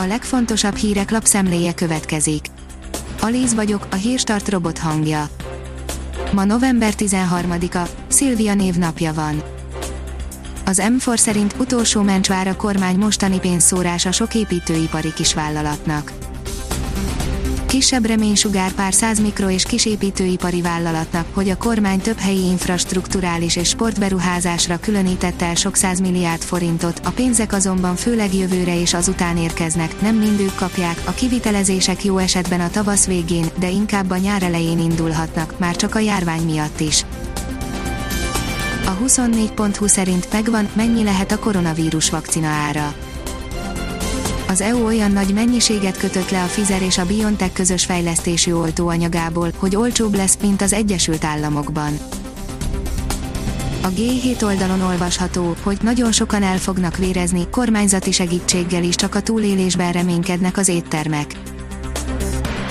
A legfontosabb hírek lapszemléje következik. Alíz vagyok, a hírstart robot hangja. Ma november 13-a, Szilvia névnapja van. Az M4 szerint utolsó mencsvár a kormány mostani pénzszórása sok építőipari kisvállalatnak. Kisebb reménysugár pár száz mikro és kisépítőipari vállalatnak, hogy a kormány több helyi infrastruktúrális és sportberuházásra különítette el sok milliárd forintot, a pénzek azonban főleg jövőre és azután érkeznek, nem mind ők kapják, a kivitelezések jó esetben a tavasz végén, de inkább a nyár elején indulhatnak, már csak a járvány miatt is. A 24.20 szerint megvan, mennyi lehet a koronavírus vakcina ára az EU olyan nagy mennyiséget kötött le a Pfizer és a BioNTech közös fejlesztésű oltóanyagából, hogy olcsóbb lesz, mint az Egyesült Államokban. A G7 oldalon olvasható, hogy nagyon sokan el fognak vérezni, kormányzati segítséggel is csak a túlélésben reménykednek az éttermek.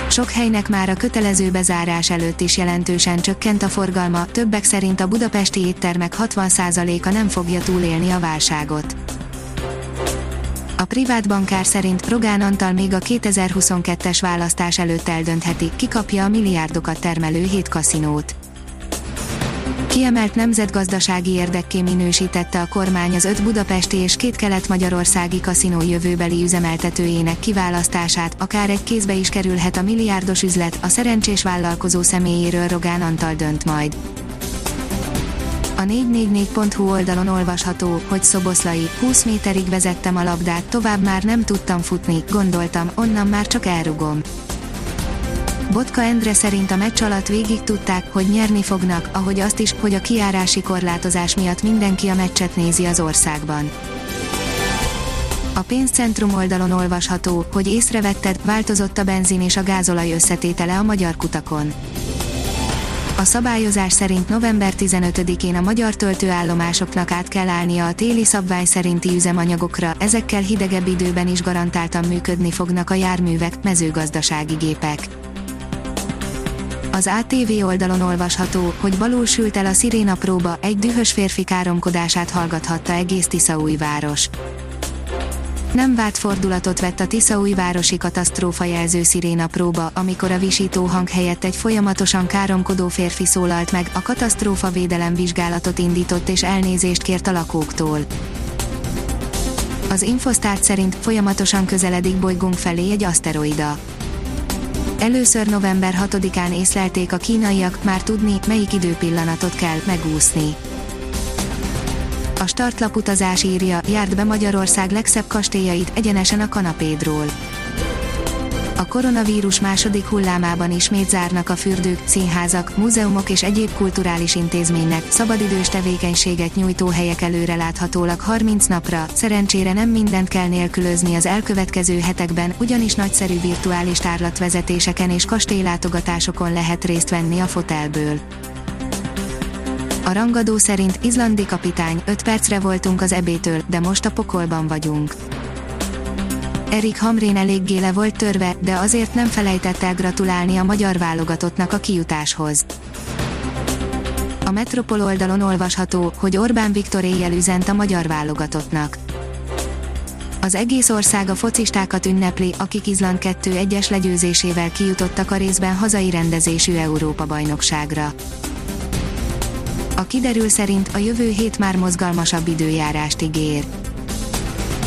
Sok helynek már a kötelező bezárás előtt is jelentősen csökkent a forgalma, többek szerint a budapesti éttermek 60%-a nem fogja túlélni a válságot. Privát bankár szerint Rogán Antal még a 2022-es választás előtt eldöntheti, ki kapja a milliárdokat termelő hét kaszinót. Kiemelt nemzetgazdasági érdekké minősítette a kormány az öt budapesti és két kelet-magyarországi kaszinó jövőbeli üzemeltetőjének kiválasztását, akár egy kézbe is kerülhet a milliárdos üzlet, a szerencsés vállalkozó személyéről Rogán Antal dönt majd. A 444.hu oldalon olvasható, hogy Szoboszlai, 20 méterig vezettem a labdát, tovább már nem tudtam futni, gondoltam, onnan már csak elrugom. Botka Endre szerint a meccs alatt végig tudták, hogy nyerni fognak, ahogy azt is, hogy a kiárási korlátozás miatt mindenki a meccset nézi az országban. A pénzcentrum oldalon olvasható, hogy észrevetted, változott a benzin és a gázolaj összetétele a magyar kutakon. A szabályozás szerint november 15-én a magyar töltőállomásoknak át kell állnia a téli szabvány szerinti üzemanyagokra, ezekkel hidegebb időben is garantáltan működni fognak a járművek, mezőgazdasági gépek. Az ATV oldalon olvasható, hogy balul sült el a sziréna próba, egy dühös férfi káromkodását hallgathatta egész Tiszaújváros. Nem várt fordulatot vett a Tiszaújvárosi katasztrófa jelző sziréna próba, amikor a visító hang helyett egy folyamatosan káromkodó férfi szólalt meg, a katasztrófa védelem vizsgálatot indított és elnézést kért a lakóktól. Az Infosztárt szerint folyamatosan közeledik bolygónk felé egy aszteroida. Először november 6-án észlelték a kínaiak, már tudni, melyik időpillanatot kell megúszni. A startlap utazás írja, járt be Magyarország legszebb kastélyait egyenesen a kanapédról. A koronavírus második hullámában ismét zárnak a fürdők, színházak, múzeumok és egyéb kulturális intézménynek, szabadidős tevékenységet nyújtó helyek előre láthatólag 30 napra, szerencsére nem mindent kell nélkülözni az elkövetkező hetekben, ugyanis nagyszerű virtuális tárlatvezetéseken és kastélylátogatásokon lehet részt venni a fotelből. A rangadó szerint izlandi kapitány, 5 percre voltunk az ebétől, de most a pokolban vagyunk. Erik Hamrén eléggé le volt törve, de azért nem felejtett el gratulálni a magyar válogatottnak a kijutáshoz. A Metropol oldalon olvasható, hogy Orbán Viktor éjjel üzent a magyar válogatottnak. Az egész ország a focistákat ünnepli, akik Izland 2-1-es legyőzésével kijutottak a részben hazai rendezésű Európa-bajnokságra. A kiderül szerint a jövő hét már mozgalmasabb időjárást ígér.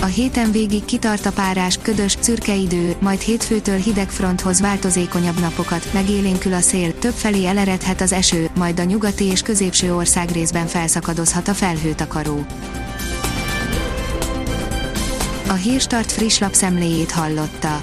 A héten végig kitart a párás, ködös, szürke idő, majd hétfőtől hideg fronthoz változékonyabb napokat, megélénkül a szél, többfelé eleredhet az eső, majd a nyugati és középső ország részben felszakadozhat a felhőtakaró. A Hírstart friss lapszemléjét hallotta.